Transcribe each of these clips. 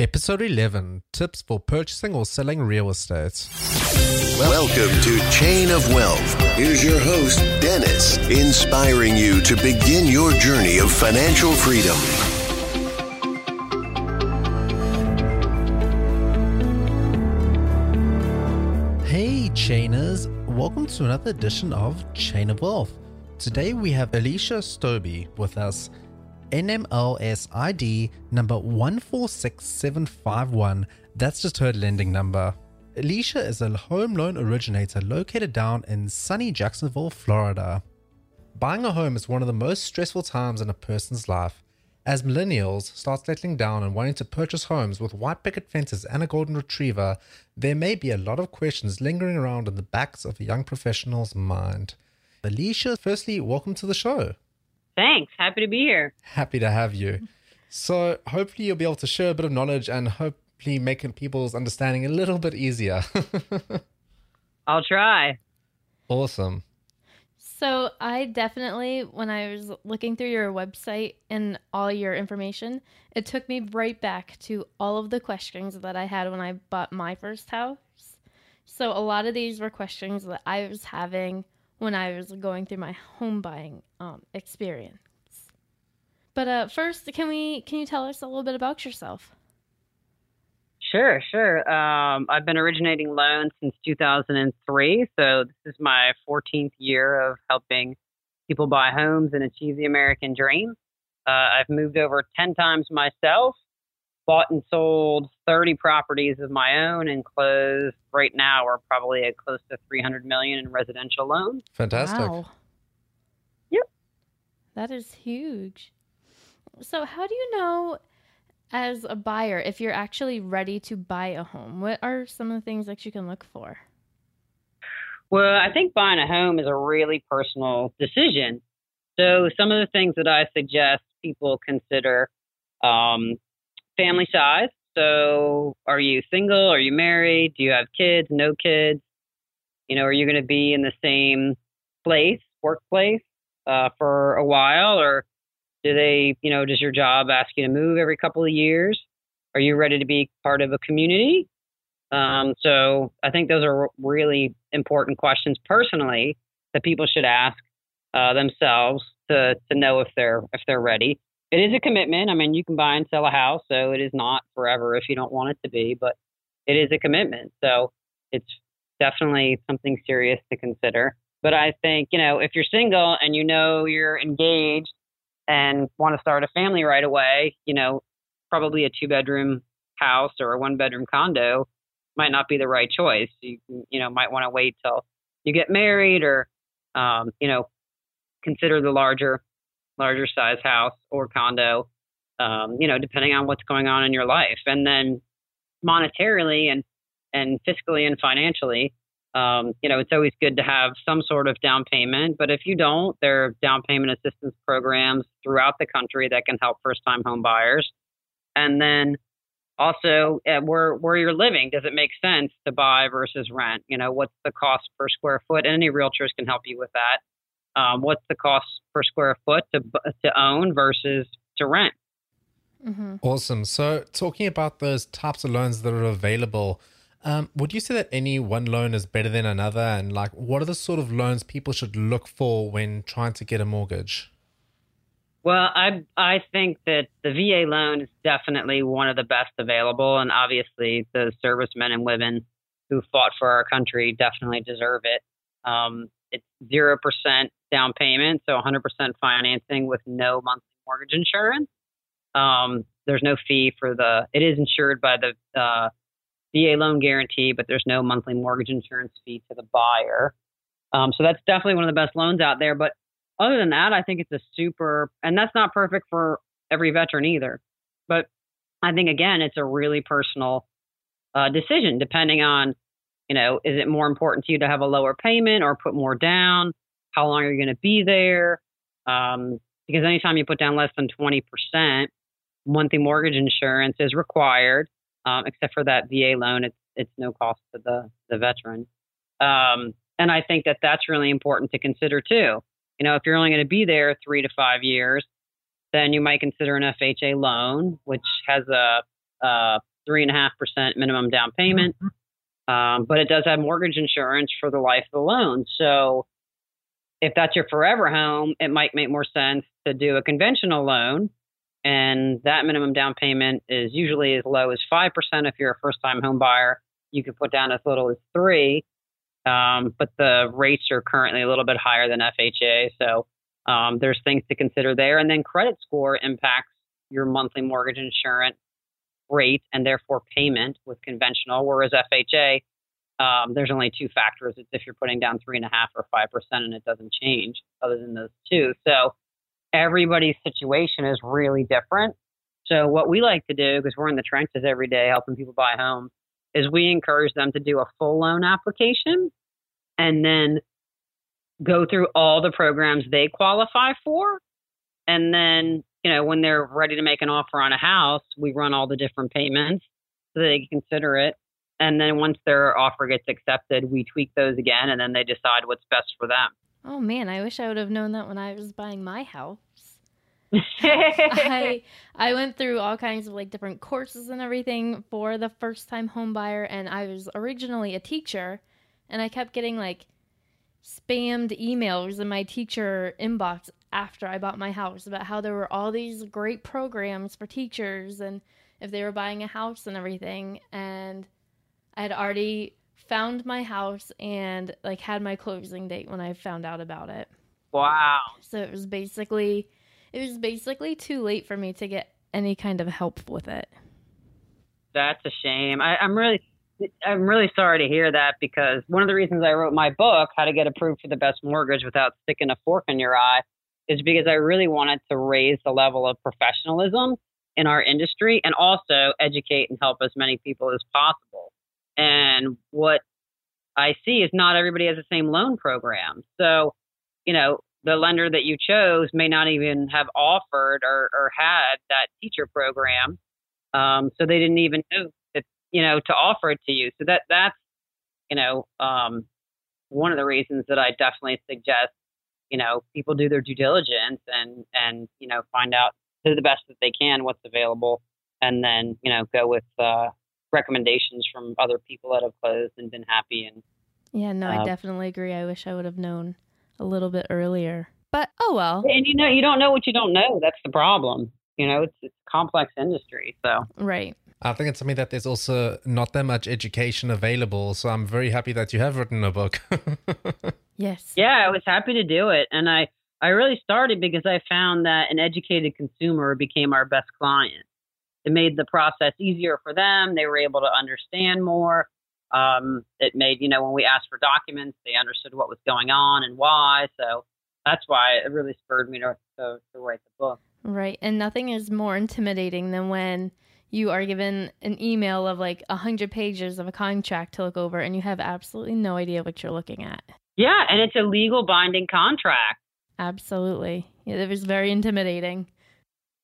Episode 11 Tips for Purchasing or Selling Real Estate. Welcome to Chain of Wealth. Here's your host, Dennis, inspiring you to begin your journey of financial freedom. Hey, Chainers! Welcome to another edition of Chain of Wealth. Today we have Elysia Stobbe with us. NMLS ID number 146751. That's just her lending number. Elysia is a home loan originator located down in sunny Jacksonville, Florida. Buying a home is one of the most stressful times in a person's life. As millennials start settling down and wanting to purchase homes with white picket fences and a golden retriever, there may be a lot of questions lingering around in the backs of a young professional's mind. Elysia, firstly, welcome to the show. Thanks. Happy to be here. Happy to have you. So, hopefully, you'll be able to share a bit of knowledge and hopefully make people's understanding a little bit easier. I'll try. Awesome. So, I definitely, when I was looking through your website and all your information, it took me right back to all of the questions that I had when I bought my first house. So, a lot of these were questions that I was having when I was going through my home buying um, experience. But uh, first, can we can you tell us a little bit about yourself? Sure, sure. Um, I've been originating loans since 2003, so this is my 14th year of helping people buy homes and achieve the American dream. Uh, I've moved over 10 times myself, bought and sold 30 properties of my own and closed right now we're probably at close to 300 million in residential loans Fantastic. Wow. Yep. That is huge. So, how do you know as a buyer if you're actually ready to buy a home? What are some of the things that you can look for? well i think buying a home is a really personal decision so some of the things that i suggest people consider um, family size. So are you single? Are you married? Do you have kids? No kids? You know are you going to be in the same place workplace uh, for a while? Or do they you know does your job ask you to move every couple of years? Are you ready to be part of a community? Um, so i think those are really important questions personally that people should ask uh, themselves to, to know if they're if they're ready it is a commitment. I mean you can buy and sell a house so it is not forever if you don't want it to be but it is a commitment. So it's definitely something serious to consider. But i think you know if you're single and you know you're engaged and want to start a family right away, you know, probably a two bedroom house or a one bedroom condo might not be the right choice. You you know might want to wait till you get married or um, you know consider the larger larger size house or condo. Um, you know, depending on what's going on in your life, and then monetarily and and fiscally and financially, um, you know, it's always good to have some sort of down payment. But if you don't, there are down payment assistance programs throughout the country that can help first time home buyers. And then also, uh, where where you're living, does it make sense to buy versus rent? You know, what's the cost per square foot? And any realtors can help you with that. Um, what's the cost per square foot to to own versus to rent? Mm-hmm. Awesome. So, talking about those types of loans that are available, um, would you say that any one loan is better than another? And, like, what are the sort of loans people should look for when trying to get a mortgage? Well, I I think that the VA loan is definitely one of the best available, and obviously the servicemen and women who fought for our country definitely deserve it. Um, it's zero percent down payment, so 100% financing with no monthly mortgage insurance. Um, there's no fee for the. It is insured by the uh, VA loan guarantee, but there's no monthly mortgage insurance fee to the buyer. Um, so that's definitely one of the best loans out there. But other than that, I think it's a super, and that's not perfect for every veteran either. But I think again, it's a really personal uh, decision depending on, you know, is it more important to you to have a lower payment or put more down? How long are you going to be there? Um, because anytime you put down less than 20%, monthly mortgage insurance is required, um, except for that VA loan. It's, it's no cost to the, the veteran. Um, and I think that that's really important to consider too. You know, if you're only going to be there three to five years, then you might consider an FHA loan, which has a, a three and a half percent minimum down payment, um, but it does have mortgage insurance for the life of the loan. So if that's your forever home, it might make more sense to do a conventional loan. And that minimum down payment is usually as low as 5% if you're a first time home buyer. You can put down as little as three, um, but the rates are currently a little bit higher than FHA. So um, there's things to consider there. And then credit score impacts your monthly mortgage insurance rate and therefore payment with conventional, whereas FHA, um, there's only two factors. It's if you're putting down three and a half or five percent and it doesn't change other than those two. So everybody's situation is really different. So what we like to do, because we're in the trenches every day helping people buy homes, is we encourage them to do a full loan application and then go through all the programs they qualify for. And then, you know, when they're ready to make an offer on a house, we run all the different payments so they can consider it. And then once their offer gets accepted, we tweak those again and then they decide what's best for them. Oh man, I wish I would have known that when I was buying my house. I I went through all kinds of like different courses and everything for the first time home buyer and I was originally a teacher and I kept getting like spammed emails in my teacher inbox after I bought my house about how there were all these great programs for teachers and if they were buying a house and everything and I had already found my house and like had my closing date when I found out about it. Wow. So it was basically it was basically too late for me to get any kind of help with it. That's a shame. I, I'm really I'm really sorry to hear that because one of the reasons I wrote my book, How to Get Approved for the Best Mortgage Without Sticking a Fork in Your Eye, is because I really wanted to raise the level of professionalism in our industry and also educate and help as many people as possible. And what I see is not everybody has the same loan program. So, you know, the lender that you chose may not even have offered or, or had that teacher program. Um, so they didn't even know that, you know, to offer it to you. So that that's, you know, um, one of the reasons that I definitely suggest, you know, people do their due diligence and and you know find out to the best that they can what's available, and then you know go with uh, recommendations from other people that have closed and been happy. And yeah, no, uh, I definitely agree. I wish I would have known a little bit earlier, but oh well. And you know, you don't know what you don't know. That's the problem. You know, it's it's a complex industry. So right. I think it's something that there's also not that much education available. So I'm very happy that you have written a book. yes. Yeah, I was happy to do it. And I, I really started because I found that an educated consumer became our best client. It made the process easier for them. They were able to understand more. Um, it made, you know, when we asked for documents, they understood what was going on and why. So that's why it really spurred me to, to, to write the book. Right. And nothing is more intimidating than when you are given an email of like a hundred pages of a contract to look over and you have absolutely no idea what you're looking at. Yeah, and it's a legal binding contract. Absolutely. Yeah, it was very intimidating.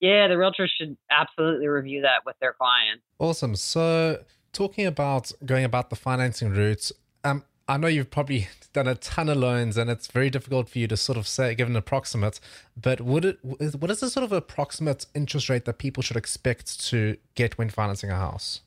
Yeah, the realtor should absolutely review that with their client. Awesome. So talking about going about the financing routes, um, I know you've probably done a ton of loans and it's very difficult for you to sort of say, give an approximate, but would it, what is the sort of approximate interest rate that people should expect to get when financing a house?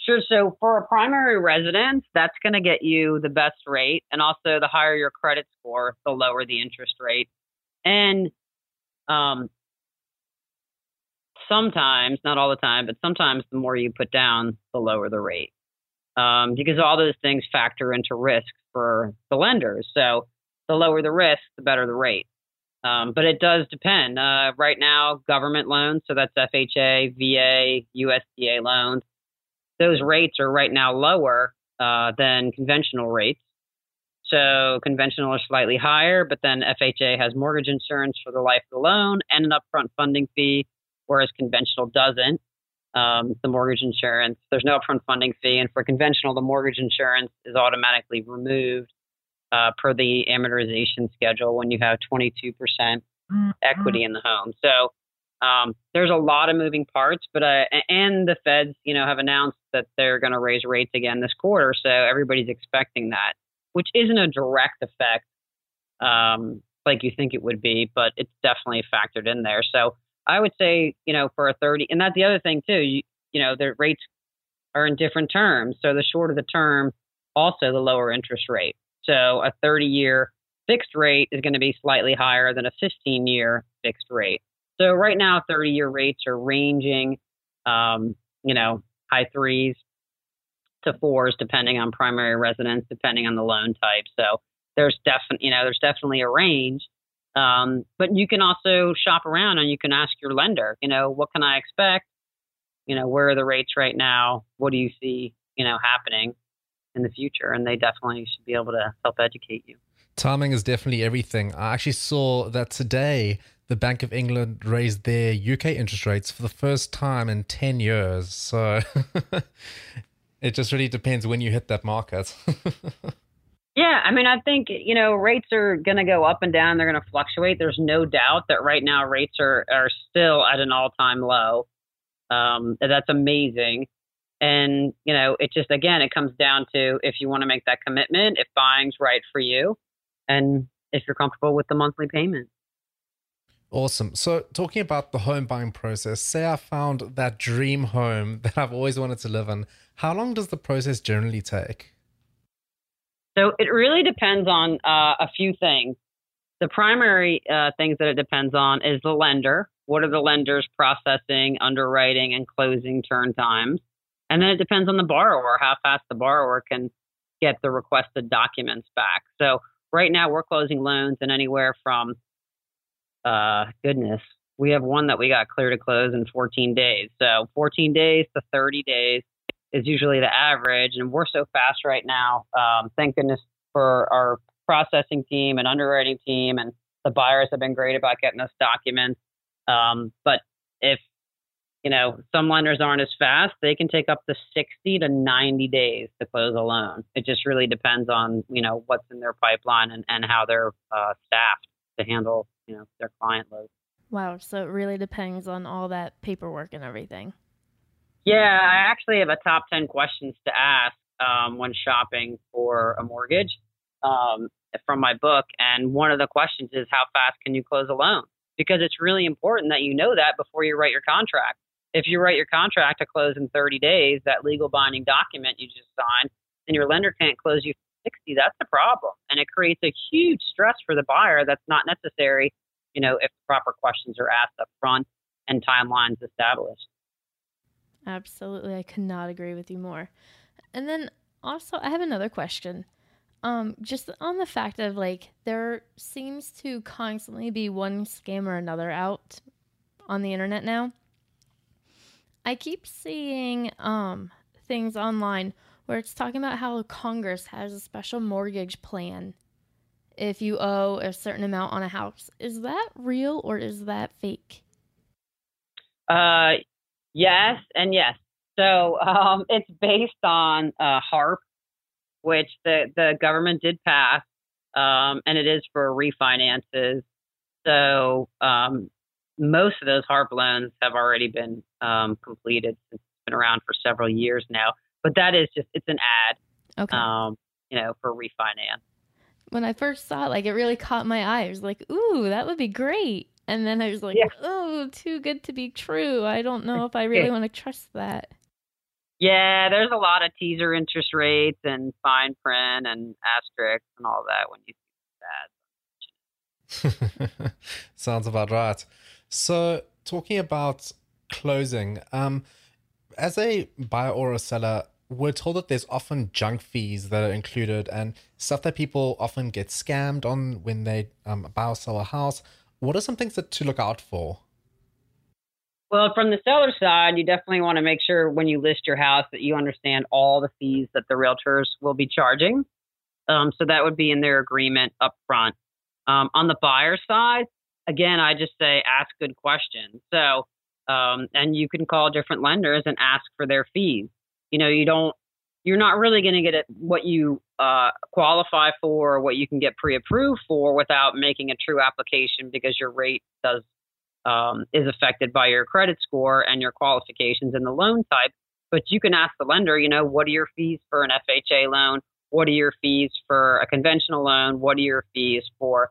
Sure. So for a primary residence, that's going to get you the best rate. And also, the higher your credit score, the lower the interest rate. And um, sometimes, not all the time, but sometimes the more you put down, the lower the rate um, because all those things factor into risk for the lenders. So the lower the risk, the better the rate. Um, but it does depend. Uh, right now, government loans, so that's FHA, VA, USDA loans, those rates are right now lower uh, than conventional rates. So conventional are slightly higher, but then FHA has mortgage insurance for the life of the loan and an upfront funding fee, whereas conventional doesn't. Um, the mortgage insurance. There's no upfront funding fee, and for conventional, the mortgage insurance is automatically removed uh, per the amortization schedule when you have 22% mm-hmm. equity in the home. So um, there's a lot of moving parts, but uh, and the Feds, you know, have announced that they're going to raise rates again this quarter, so everybody's expecting that, which isn't a direct effect um, like you think it would be, but it's definitely factored in there. So I would say, you know, for a 30, and that's the other thing too. You, you know, the rates are in different terms. So the shorter the term, also the lower interest rate. So a 30 year fixed rate is going to be slightly higher than a 15 year fixed rate. So right now, 30 year rates are ranging, um, you know, high threes to fours, depending on primary residence, depending on the loan type. So there's definitely, you know, there's definitely a range. Um, but you can also shop around and you can ask your lender, you know, what can I expect? You know, where are the rates right now? What do you see, you know, happening in the future? And they definitely should be able to help educate you. Timing is definitely everything. I actually saw that today the Bank of England raised their UK interest rates for the first time in 10 years. So it just really depends when you hit that market. Yeah, I mean, I think you know rates are going to go up and down. They're going to fluctuate. There's no doubt that right now rates are are still at an all time low. Um, that's amazing, and you know, it just again it comes down to if you want to make that commitment, if buying's right for you, and if you're comfortable with the monthly payment. Awesome. So, talking about the home buying process, say I found that dream home that I've always wanted to live in. How long does the process generally take? So it really depends on uh, a few things. The primary uh, things that it depends on is the lender. What are the lenders processing, underwriting, and closing turn times? And then it depends on the borrower, how fast the borrower can get the requested documents back. So right now we're closing loans in anywhere from, uh, goodness, we have one that we got clear to close in 14 days. So 14 days to 30 days is usually the average. And we're so fast right now. Um, thank goodness for our processing team and underwriting team, and the buyers have been great about getting us documents. Um, but if you know some lenders aren't as fast, they can take up to 60 to 90 days to close a loan. It just really depends on you know what's in their pipeline and, and how they're uh, staffed to handle you know their client load. Wow, so it really depends on all that paperwork and everything. Yeah, I actually have a top 10 questions to ask um, when shopping for a mortgage um, from my book. And one of the questions is how fast can you close a loan? Because it's really important that you know that before you write your contract. If you write your contract to close in 30 days, that legal binding document you just signed, and your lender can't close you 60, that's a problem. And it creates a huge stress for the buyer that's not necessary, you know, if proper questions are asked up front and timelines established. Absolutely. I could not agree with you more. And then also, I have another question. Um, just on the fact of like, there seems to constantly be one scam or another out on the internet now. I keep seeing um, things online where it's talking about how Congress has a special mortgage plan if you owe a certain amount on a house. Is that real or is that fake? Uh, Yes, and yes. So um, it's based on uh, HARP, which the, the government did pass, um, and it is for refinances. So um, most of those HARP loans have already been um, completed. Since it's been around for several years now. But that is just, it's an ad, okay. Um, you know, for refinance. When I first saw it, like it really caught my eye. I was like, ooh, that would be great. And then I was like, yeah. oh, too good to be true. I don't know if I really want to trust that. Yeah, there's a lot of teaser interest rates and fine print and asterisks and all that when you see that. Sounds about right. So, talking about closing, um, as a buyer or a seller, we're told that there's often junk fees that are included and stuff that people often get scammed on when they um, buy or sell a house. What are some things that to look out for? Well, from the seller side, you definitely want to make sure when you list your house that you understand all the fees that the realtors will be charging. Um, so that would be in their agreement up front. Um, on the buyer side, again, I just say ask good questions. So Um, and you can call different lenders and ask for their fees. You know, you don't, you're not really going to get it what you uh, qualify for, or what you can get pre-approved for, without making a true application because your rate does um, is affected by your credit score and your qualifications and the loan type. But you can ask the lender, you know, what are your fees for an FHA loan? What are your fees for a conventional loan? What are your fees for,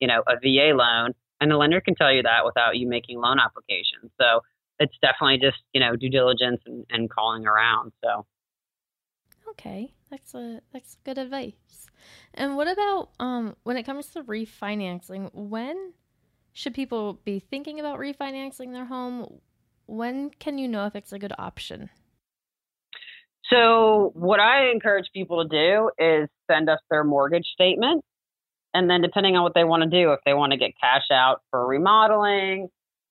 you know, a VA loan? And the lender can tell you that without you making loan applications. So it's definitely just, you know, due diligence and, and calling around. So Okay, that's a that's good advice. And what about um when it comes to refinancing? When should people be thinking about refinancing their home? When can you know if it's a good option? So, what I encourage people to do is send us their mortgage statement. And then, depending on what they want to do, if they want to get cash out for remodeling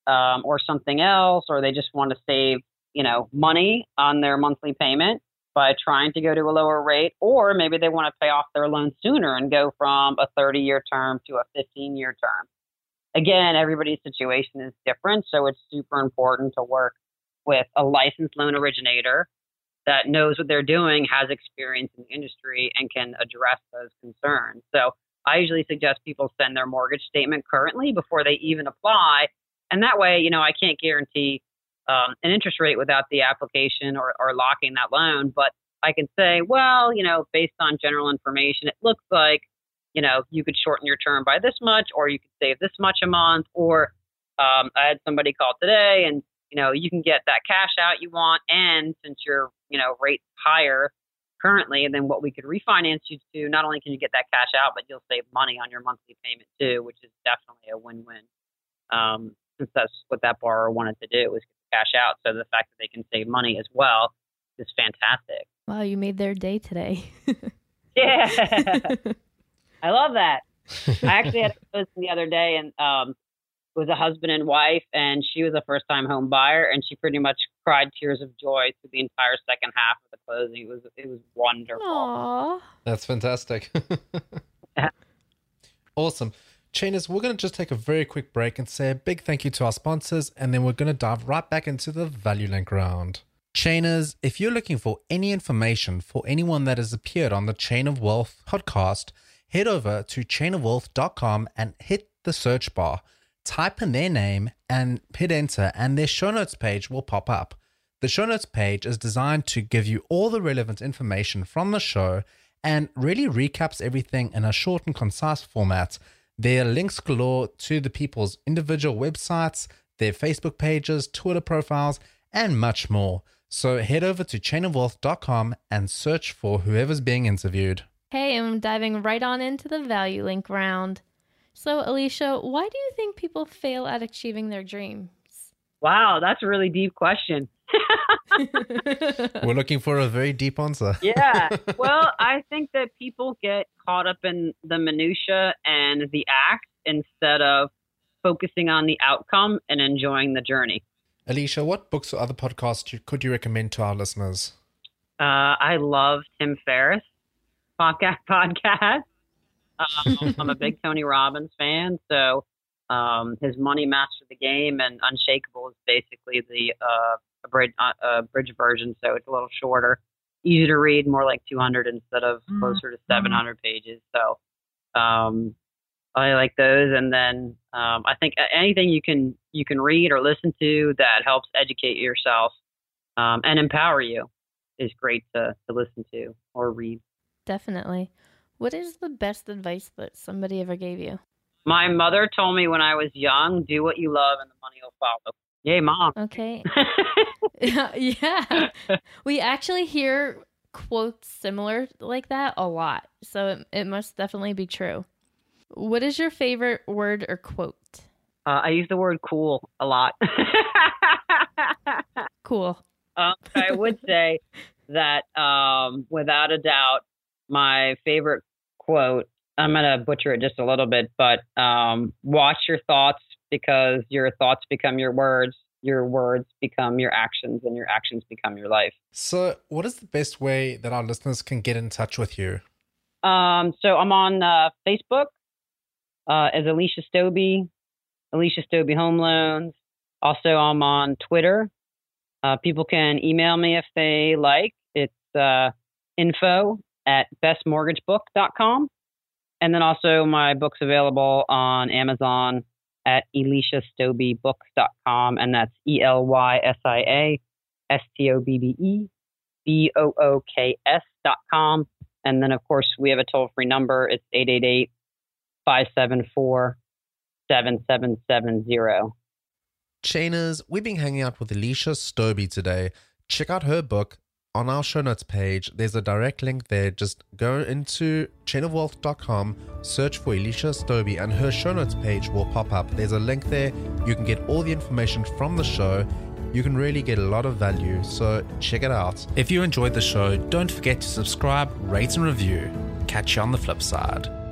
um, or something else, or they just want to save, you know, money on their monthly payment by trying to go to a lower rate, or maybe they want to pay off their loan sooner and go from a 30 year term to a 15 year term. Again, everybody's situation is different, so it's super important to work with a licensed loan originator that knows what they're doing, has experience in the industry, and can address those concerns. So I usually suggest people send their mortgage statement currently before they even apply. And that way, you know, I can't guarantee um, an interest rate without the application or, or locking that loan, but I can say, well, you know, based on general information, it looks like, you know, you could shorten your term by this much, or you could save this much a month, or um, I had somebody call today and you know, you can get that cash out you want, and since your, you know, rate's higher currently than what we could refinance you to, not only can you get that cash out, but you'll save money on your monthly payment too, which is definitely a win-win. Um, since that's what that borrower wanted to do was cash out, so the fact that they can save money as well is fantastic. Wow, you made their day today. yeah, I love that. I actually had a post the other day, and um, was a husband and wife, and she was a first time home buyer, and she pretty much cried tears of joy through the entire second half of the closing. It was it was wonderful. Aww. That's fantastic. awesome. Chainers, we're going to just take a very quick break and say a big thank you to our sponsors, and then we're going to dive right back into the Value Link round. Chainers, if you're looking for any information for anyone that has appeared on the Chain of Wealth podcast, head over to chainofwealth.com and hit the search bar type in their name and hit enter, and their show notes page will pop up. The show notes page is designed to give you all the relevant information from the show and really recaps everything in a short and concise format. There are links galore to the people's individual websites, their Facebook pages, Twitter profiles, and much more. So head over to chainofwealth.com and search for whoever's being interviewed. Hey, I'm diving right on into the value link round. So, Elysia, why do you think people fail at achieving their dreams? Wow, that's a really deep question. We're looking for a very deep answer. yeah. Well, I think that people get caught up in the minutia and the act instead of focusing on the outcome and enjoying the journey. Elysia, what books or other podcasts could you recommend to our listeners? Uh, I love Tim Ferriss podcast. podcast. Um, I'm a big Tony Robbins fan, so um, his Money Master the Game and Unshakable is basically the uh, bridge, uh, bridge version, so it's a little shorter, easy to read, more like 200 instead of mm-hmm. closer to 700 pages. So um, I like those, and then um, I think anything you can you can read or listen to that helps educate yourself um, and empower you is great to, to listen to or read. Definitely. What is the best advice that somebody ever gave you? My mother told me when I was young, do what you love and the money will follow. Yay, mom. Okay. yeah. We actually hear quotes similar like that a lot. So it, it must definitely be true. What is your favorite word or quote? Uh, I use the word cool a lot. cool. Um, I would say that um, without a doubt, my favorite quote. I'm going to butcher it just a little bit, but um, watch your thoughts because your thoughts become your words, your words become your actions, and your actions become your life. So, what is the best way that our listeners can get in touch with you? Um, so, I'm on uh, Facebook uh, as Elysia Stobbe, Elysia Stobbe Home Loans. Also, I'm on Twitter. Uh, people can email me if they like. It's uh, info at bestmortgagebook.com. And then also my book's available on Amazon at elysiastobbebooks.com. And that's E L Y S I A S T O B B E B O O K S.com. And then, of course, we have a toll free number. It's 888 574 7770. Chainers, we've been hanging out with Elysia Stobbe today. Check out her book on our show notes page. There's a direct link there. Just go into chainofwealth.com, search for Elysia Stobbe, and her show notes page will pop up. There's a link there. You can get all the information from the show. You can really get a lot of value, so check it out. If you enjoyed the show, don't forget to subscribe, rate, and review. Catch you on the flip side.